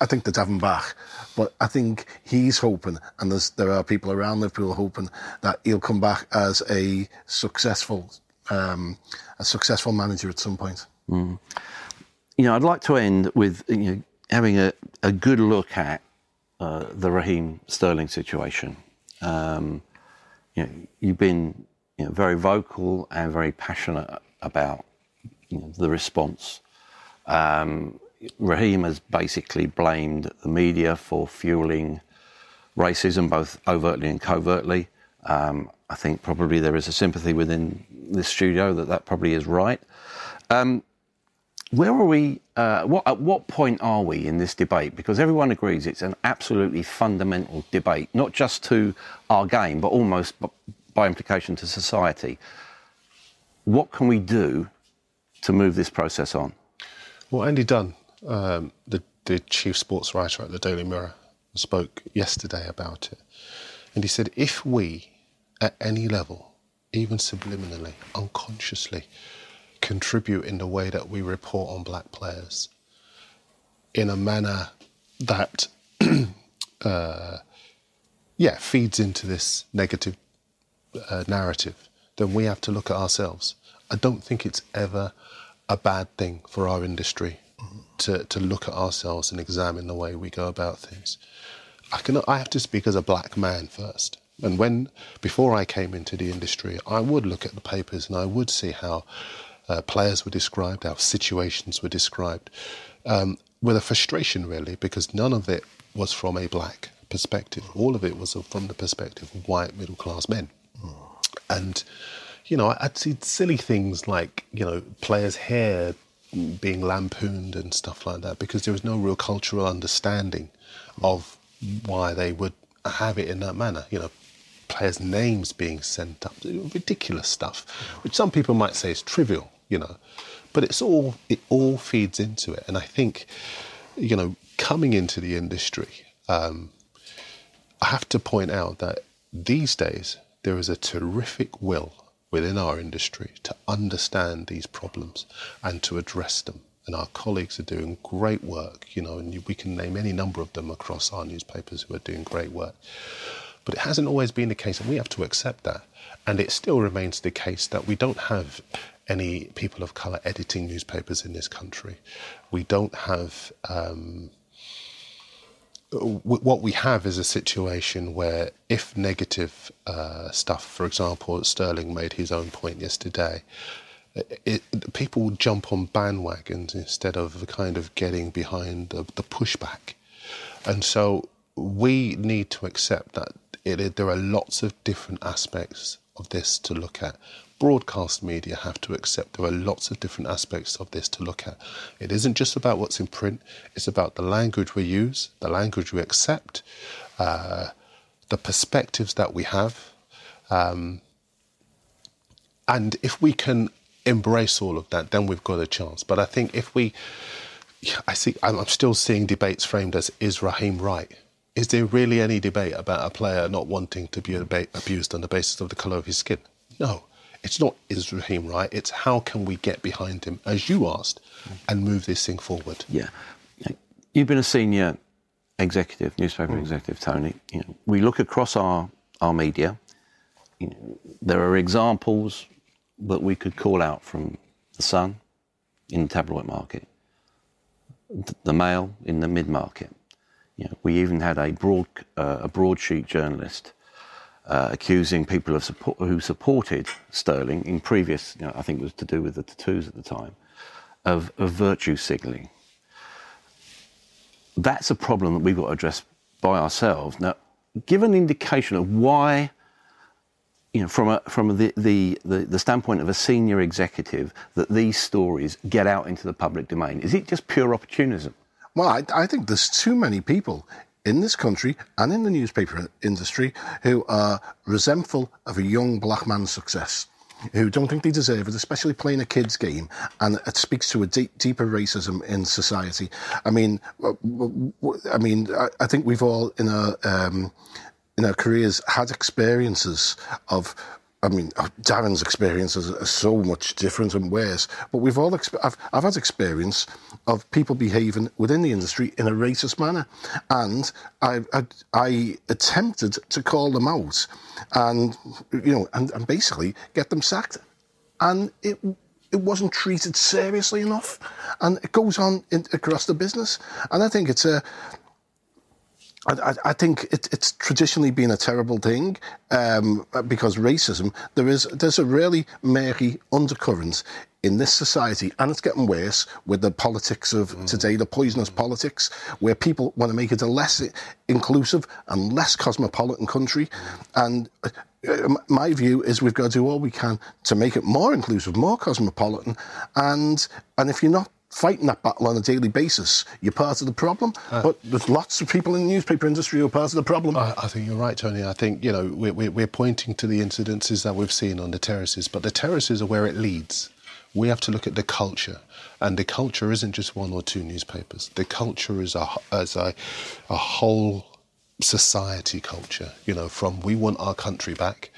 I think have him back. But I think he's hoping, and there are people around Liverpool hoping, that he'll come back as a successful, um, a successful manager at some point. Mm. You know, I'd like to end with you know, having a, a good look at uh, the Raheem Sterling situation. Um, you know, you've been you know, very vocal and very passionate about you know, the response. Um, Raheem has basically blamed the media for fueling racism, both overtly and covertly. Um, I think probably there is a sympathy within this studio that that probably is right. Um, where are we? Uh, what, at what point are we in this debate? Because everyone agrees it's an absolutely fundamental debate, not just to our game, but almost by implication to society. What can we do to move this process on? Well, Andy Dunn, um, the, the chief sports writer at the Daily Mirror, spoke yesterday about it. And he said if we, at any level, even subliminally, unconsciously, contribute in the way that we report on black players in a manner that, uh, yeah, feeds into this negative uh, narrative, then we have to look at ourselves. I don't think it's ever a bad thing for our industry mm-hmm. to, to look at ourselves and examine the way we go about things. I can I have to speak as a black man first. And when before I came into the industry, I would look at the papers and I would see how uh, players were described, how situations were described, um, with a frustration really, because none of it was from a black perspective. All of it was from the perspective of white middle class men. And, you know, I'd see silly things like, you know, players' hair being lampooned and stuff like that because there was no real cultural understanding of why they would have it in that manner. You know, players' names being sent up, ridiculous stuff, which some people might say is trivial you know. But it's all it all feeds into it, and I think, you know, coming into the industry, um, I have to point out that these days there is a terrific will within our industry to understand these problems and to address them. And our colleagues are doing great work, you know, and we can name any number of them across our newspapers who are doing great work. But it hasn't always been the case, and we have to accept that. And it still remains the case that we don't have any people of colour editing newspapers in this country. We don't have. Um, what we have is a situation where, if negative uh, stuff, for example, Sterling made his own point yesterday, it, people jump on bandwagons instead of kind of getting behind the, the pushback. And so we need to accept that it, there are lots of different aspects of this to look at broadcast media have to accept there are lots of different aspects of this to look at. It isn't just about what's in print, it's about the language we use, the language we accept, uh, the perspectives that we have. Um, and if we can embrace all of that, then we've got a chance. But I think if we, I see, I'm still seeing debates framed as is Raheem right? Is there really any debate about a player not wanting to be abused on the basis of the colour of his skin? No it's not is Raheem right? It's how can we get behind him, as you asked, and move this thing forward. Yeah, you've been a senior executive, newspaper mm. executive, Tony. You know, we look across our our media. You know, there are examples that we could call out from the Sun, in the tabloid market, the Mail in the mid market. You know, we even had a broad uh, a broadsheet journalist uh, accusing people of support, who supported Sterling in previous, you know, I think it was to do with the tattoos at the time, of, of virtue signalling. That's a problem that we've got to address by ourselves. Now, give an indication of why, you know, from, a, from the, the, the, the standpoint of a senior executive, that these stories get out into the public domain. Is it just pure opportunism? Well, I, I, think there's too many people in this country and in the newspaper industry who are resentful of a young black man's success. Who don't think they deserve it, especially playing a kid's game, and it speaks to a deep, deeper racism in society. I mean, I mean, I think we've all in our um, in our careers had experiences of I mean, uh, Darren's experiences are so much different and worse. But we've all, exp- I've, I've had experience of people behaving within the industry in a racist manner, and I, I, I attempted to call them out, and you know, and, and basically get them sacked, and it it wasn't treated seriously enough, and it goes on in, across the business, and I think it's a I, I, think it, it's traditionally been a terrible thing um, because racism. There is there's a really murky undercurrent in this society, and it's getting worse with the politics of mm. today, the poisonous mm. politics, where people want to make it a less inclusive and less cosmopolitan country. And uh, my view is we've got to do all we can to make it more inclusive, more cosmopolitan, and and if you're not fighting that battle on a daily basis, you're part of the problem. Uh, but there's lots of people in the newspaper industry who are part of the problem. I, I think you're right, Tony. I think, you know, we're, we're pointing to the incidences that we've seen on the terraces, but the terraces are where it leads. We have to look at the culture. And the culture isn't just one or two newspapers. The culture is a, as a, a whole society culture, you know, from we want our country back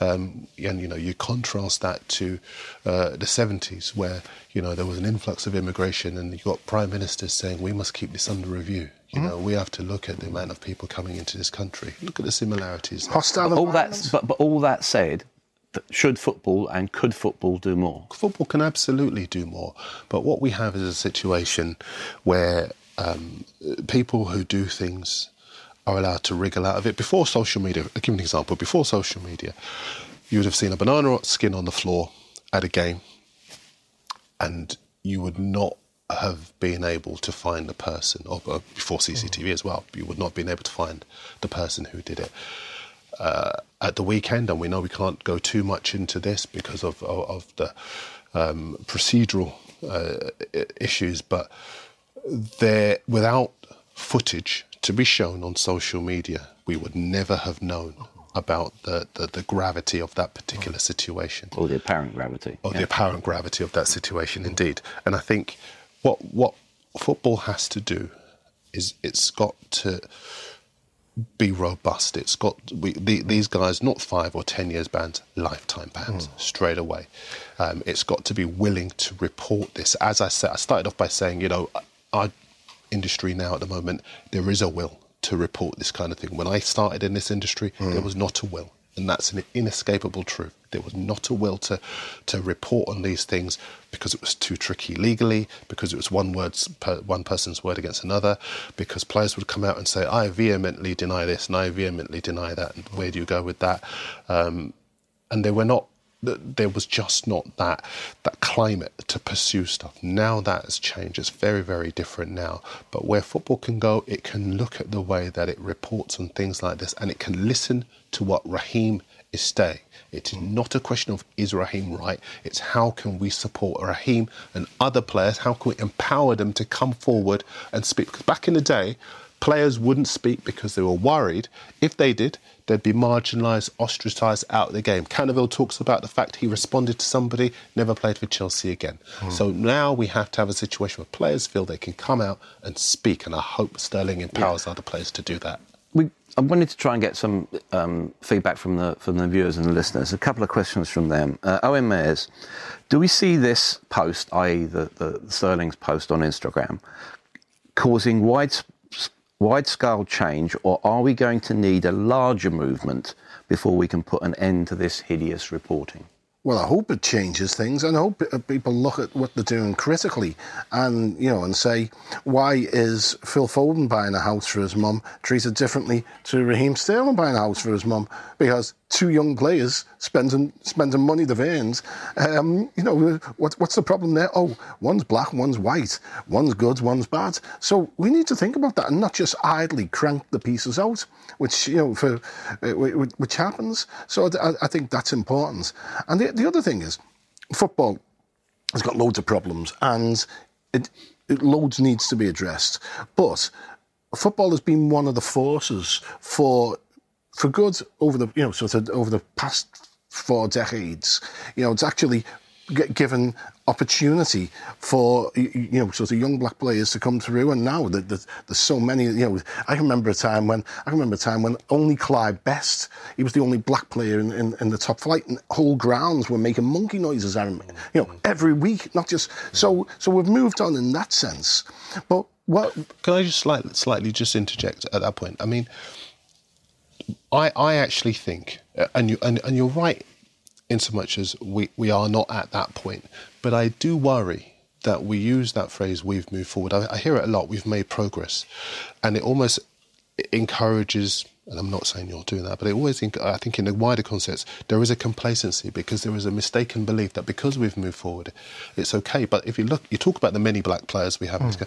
um, and you know, you contrast that to uh, the 70s, where you know there was an influx of immigration, and you got prime ministers saying we must keep this under review. You mm-hmm. know, we have to look at the amount of people coming into this country. Look at the similarities. Hostile. All that, but, but all that said, should football and could football do more? Football can absolutely do more, but what we have is a situation where um, people who do things are allowed to wriggle out of it. Before social media, I'll give you an example. Before social media, you would have seen a banana skin on the floor at a game, and you would not have been able to find the person, or before CCTV as well, you would not have been able to find the person who did it. Uh, at the weekend, and we know we can't go too much into this because of, of, of the um, procedural uh, issues, but there, without footage to be shown on social media, we would never have known about the, the, the, gravity of that particular situation. Or the apparent gravity. Or yeah. the apparent gravity of that situation, indeed. And I think what, what football has to do is it's got to be robust. It's got we, the, these guys, not five or ten years bans, lifetime bans mm. straight away. Um, it's got to be willing to report this. As I said, I started off by saying, you know, I industry now at the moment, there is a will to report this kind of thing. When I started in this industry, mm. there was not a will. And that's an inescapable truth. There was not a will to, to report on these things because it was too tricky legally, because it was one word's per, one person's word against another, because players would come out and say, "I vehemently deny this and I vehemently deny that." And where do you go with that? Um, and they were not there was just not that that climate to pursue stuff. Now that has changed. It's very, very different now. But where football can go, it can look at the way that it reports on things like this and it can listen to what Raheem is saying. It is not a question of is Raheem right? It's how can we support Raheem and other players? How can we empower them to come forward and speak? Because back in the day, players wouldn't speak because they were worried. If they did, they'd be marginalised, ostracised out of the game. Canoville talks about the fact he responded to somebody, never played for Chelsea again. Mm. So now we have to have a situation where players feel they can come out and speak, and I hope Sterling empowers yeah. other players to do that. We, I wanted to try and get some um, feedback from the from the viewers and the listeners. A couple of questions from them. Uh, Owen Mayers, do we see this post, i.e., the, the Sterling's post on Instagram, causing widespread wide scale change, or are we going to need a larger movement before we can put an end to this hideous reporting? well, I hope it changes things, and I hope people look at what they're doing critically, and you know, and say, why is Phil Foden buying a house for his mum treated differently to Raheem Sterling buying a house for his mum? Because two young players spending spending money they've earned, um, you know, what, what's the problem there? Oh, one's black, one's white, one's good, one's bad. So we need to think about that and not just idly crank the pieces out, which you know, for uh, which happens. So I, I think that's important. And the, the other thing is, football has got loads of problems and it, it loads needs to be addressed. But football has been one of the forces for for good over the you know sort of over the past four decades. You know, it's actually given opportunity for you know sort of young black players to come through. And now that there's so many you know I remember a time when I remember a time when only Clyde Best he was the only black player in, in, in the top flight. And whole grounds were making monkey noises at him you know every week not just so so we've moved on in that sense. But what can I just slightly slightly just interject at that point? I mean I I actually think and you and, and you're right in so much as we, we are not at that point. But I do worry that we use that phrase, we've moved forward. I, I hear it a lot, we've made progress. And it almost encourages, and I'm not saying you're doing that, but it always, I think in the wider context, there is a complacency because there is a mistaken belief that because we've moved forward, it's okay. But if you look, you talk about the many black players we have mm.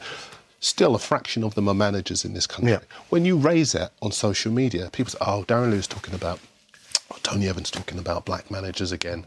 In this country still a fraction of them are managers in this country. Yeah. When you raise it on social media, people say, oh, Darren Lewis talking about Tony Evans talking about black managers again.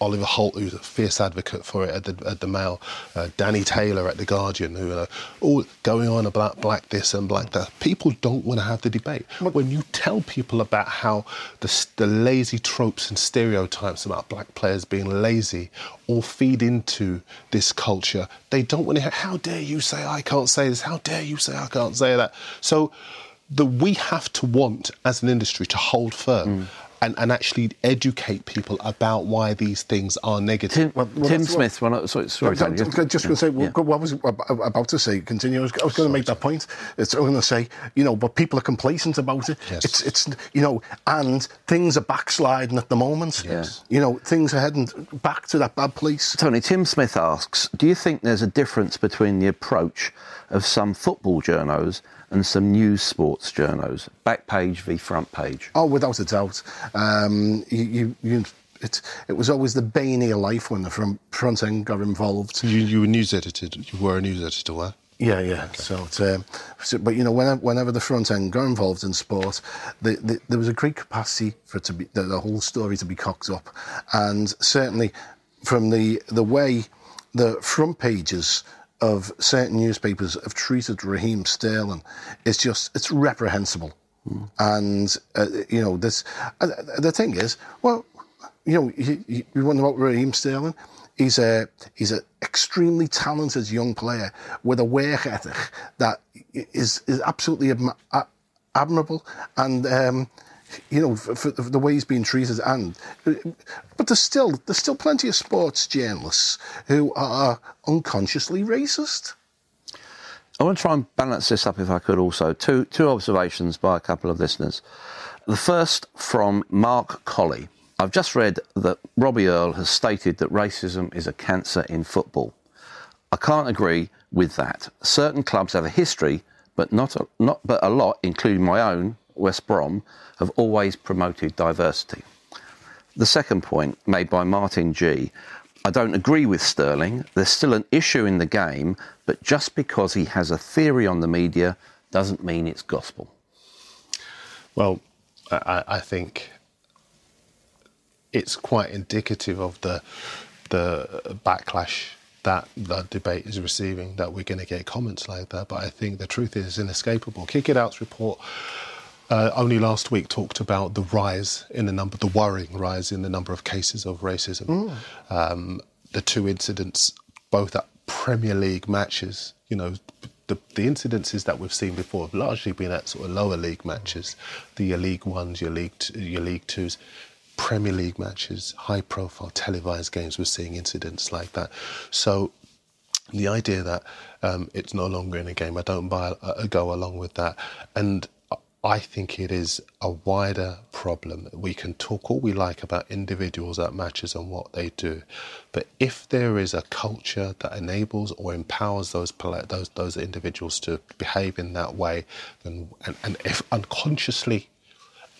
Oliver Holt, who's a fierce advocate for it at the, at the Mail. Uh, Danny Taylor at the Guardian, who are all going on about black this and black that. People don't want to have the debate. When you tell people about how the, the lazy tropes and stereotypes about black players being lazy all feed into this culture, they don't want to hear. How dare you say I can't say this? How dare you say I can't say that? So. The, we have to want as an industry to hold firm. Mm and, and actually educate people about why these things are negative. Tim, well, well, Tim Smith, well, sorry, sorry no, just, just going to say yeah. what I was about to say. Continue. I was, I was going to make that point. It's, I'm going to say, you know, but people are complacent about it. Yes. It's, it's, you know, and things are backsliding at the moment. Yes. You know, things are heading back to that bad place. Tony, Tim Smith asks, do you think there's a difference between the approach of some football journos and some news sports journos, back page v front page? Oh, without a doubt. Um, you, you, you it, it was always the bane of your life when the front, front end got involved. You, you were news edited. You were a news editor, were? Yeah, yeah. Okay. So, um, so, but you know, whenever, whenever the front end got involved in sport, the, the, there was a great capacity for it to be the, the whole story to be cocked up, and certainly from the the way the front pages of certain newspapers have treated Raheem Sterling is just it's reprehensible. Mm. And uh, you know this. Uh, the thing is, well, you know, you, you, wonder about Raheem Sterling. He's a he's an extremely talented young player with a work ethic that is is absolutely admirable, and um, you know, for, for, the way he's being treated. And but there's still there's still plenty of sports journalists who are unconsciously racist. I want to try and balance this up if I could. Also, two two observations by a couple of listeners. The first from Mark Colley. I've just read that Robbie Earle has stated that racism is a cancer in football. I can't agree with that. Certain clubs have a history, but not a, not but a lot, including my own, West Brom, have always promoted diversity. The second point, made by Martin G. I don't agree with Sterling. There's still an issue in the game, but just because he has a theory on the media doesn't mean it's gospel. Well, I, I think it's quite indicative of the the backlash that the debate is receiving that we're going to get comments like that. But I think the truth is inescapable. Kick It Out's report uh, only last week talked about the rise in the number, the worrying rise in the number of cases of racism. Mm. Um, the two incidents, both at Premier League matches, you know, the, the incidences that we've seen before have largely been at sort of lower league matches, the your League Ones, your League, your League Twos. Premier League matches, high profile televised games, we're seeing incidents like that. So the idea that um, it's no longer in a game, I don't buy, uh, go along with that. And I think it is a wider problem. We can talk all we like about individuals at matches and what they do, but if there is a culture that enables or empowers those those those individuals to behave in that way, then and, and if unconsciously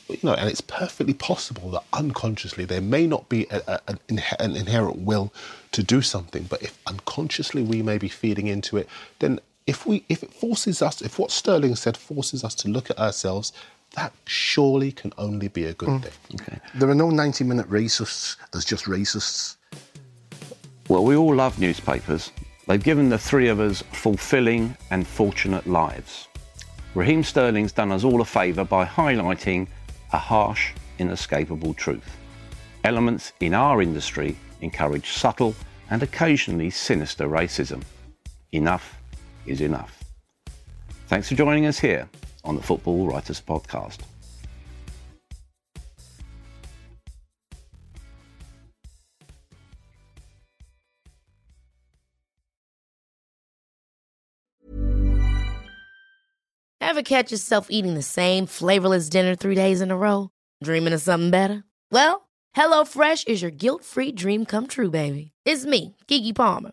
you know, and it's perfectly possible that unconsciously there may not be a, a, an, an, inherent will to do something, but if unconsciously we may be feeding into it, then if we if it forces us, if what Sterling said forces us to look at ourselves, that surely can only be a good mm. thing. Okay. There are no 90 minute racists, there's just racists. Well, we all love newspapers. They've given the three of us fulfilling and fortunate lives. Raheem Sterling's done us all a favour by highlighting a harsh, inescapable truth. Elements in our industry encourage subtle and occasionally sinister racism. Enough is enough. Thanks for joining us here on the Football Writers Podcast. Ever catch yourself eating the same flavorless dinner three days in a row? Dreaming of something better? Well, HelloFresh is your guilt free dream come true, baby. It's me, Keke Palmer.